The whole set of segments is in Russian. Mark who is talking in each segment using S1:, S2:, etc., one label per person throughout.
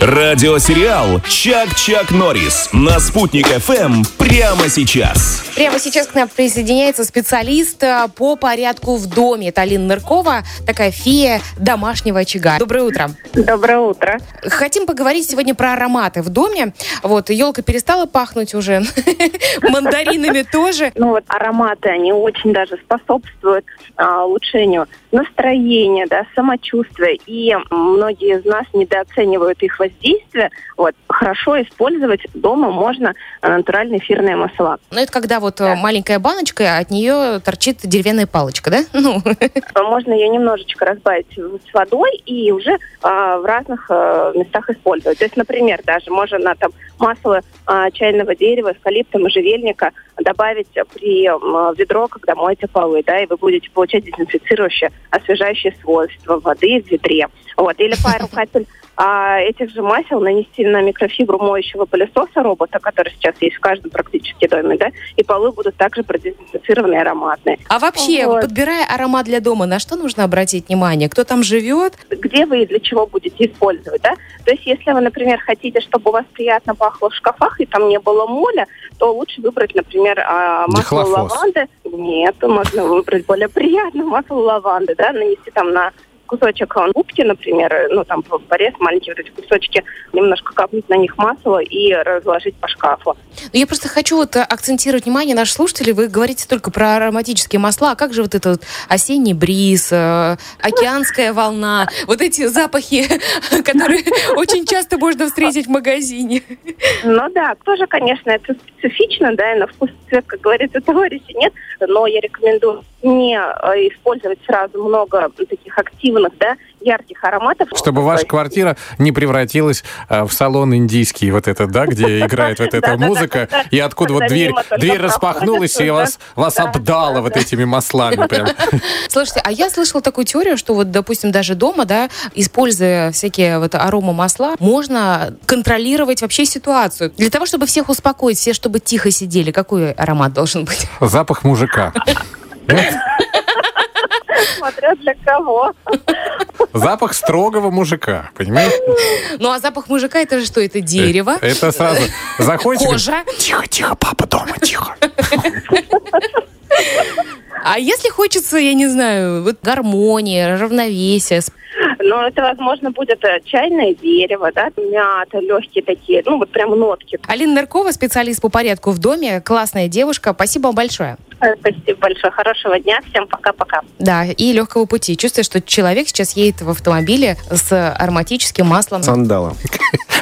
S1: Радиосериал «Чак-Чак Норрис» на «Спутник ФМ» прямо сейчас.
S2: Прямо сейчас к нам присоединяется специалист э, по порядку в доме. Это Алина Ныркова, такая фея домашнего очага. Доброе утро.
S3: Доброе утро.
S2: Хотим поговорить сегодня про ароматы в доме. Вот, елка перестала пахнуть уже, мандаринами тоже.
S3: Ну вот ароматы, они очень даже способствуют а, улучшению настроения, да, самочувствия. И многие из нас недооценивают их воздействие. Вот, хорошо использовать дома можно натуральные эфирные масла.
S2: Ну, это когда вот да. маленькая баночка, от нее торчит деревянная палочка, да?
S3: Ну. Можно ее немножечко разбавить с водой и уже а, в разных а, местах использовать. То есть, например, даже можно там масло а, чайного дерева, эвкалипта, можжевельника добавить при а, ведро, когда моете полы, да, и вы будете получать дезинфицирующее, освежающее свойство воды в ведре. Вот. Или пару капель а этих же масел нанести на микрофибру моющего пылесоса робота, который сейчас есть в каждом практически доме, да, и полы будут также продезинфицированы и ароматные.
S2: А вообще, вот. подбирая аромат для дома, на что нужно обратить внимание? Кто там живет?
S3: Где вы и для чего будете использовать, да? То есть, если вы, например, хотите, чтобы у вас приятно пахло в шкафах и там не было моля, то лучше выбрать, например, а, масло лаванды. Нет, можно выбрать более приятное масло лаванды, да, нанести там на кусочек губки, например, ну там порез, маленькие вот эти кусочки, немножко капнуть на них масло и разложить по шкафу.
S2: Ну, я просто хочу вот акцентировать внимание наших слушателей. Вы говорите только про ароматические масла, а как же вот этот осенний бриз, э, океанская волна, вот эти запахи, которые очень часто можно встретить в магазине?
S3: Ну да, тоже, конечно, это специфично, да, и на вкус цвет, как говорится, товарищи нет, но я рекомендую не э, использовать сразу много таких активных, да, ярких ароматов.
S4: Чтобы ваша квартира не превратилась э, в салон индийский, вот этот, да, где играет вот эта музыка, и откуда вот дверь, дверь распахнулась, и вас, вас обдало вот этими маслами прям.
S2: Слушайте, а я слышала такую теорию, что вот, допустим, даже дома, да, используя всякие вот арома масла, можно контролировать вообще ситуацию. Для того, чтобы всех успокоить, все, чтобы тихо сидели, какой аромат должен быть?
S4: Запах мужика.
S3: Смотря для кого.
S4: Запах строгого мужика, понимаешь?
S2: Ну, а запах мужика, это же что? Это дерево?
S4: Э, это сразу заходите...
S2: Кожа.
S4: Тихо, тихо, папа дома, тихо.
S2: А если хочется, я не знаю, вот гармония, равновесие,
S3: но это, возможно, будет э, чайное дерево, да, мята, легкие такие, ну, вот прям нотки.
S2: Алина Наркова, специалист по порядку в доме, классная девушка. Спасибо вам большое.
S3: Э, спасибо большое. Хорошего дня. Всем пока-пока.
S2: Да, и легкого пути. Чувствую, что человек сейчас едет в автомобиле с ароматическим маслом.
S4: Сандала.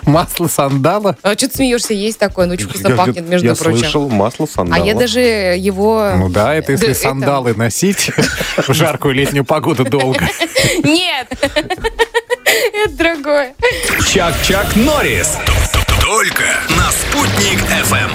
S4: Масло сандала?
S2: А что ты смеешься? Есть такое, ну очень вкусно пахнет, между
S4: я
S2: прочим.
S4: Я слышал масло сандала.
S2: А я даже его...
S4: Ну да, это если сандалы носить в жаркую летнюю погоду долго.
S2: Нет! Это другое.
S1: Чак-Чак Норрис. Только на «Спутник FM.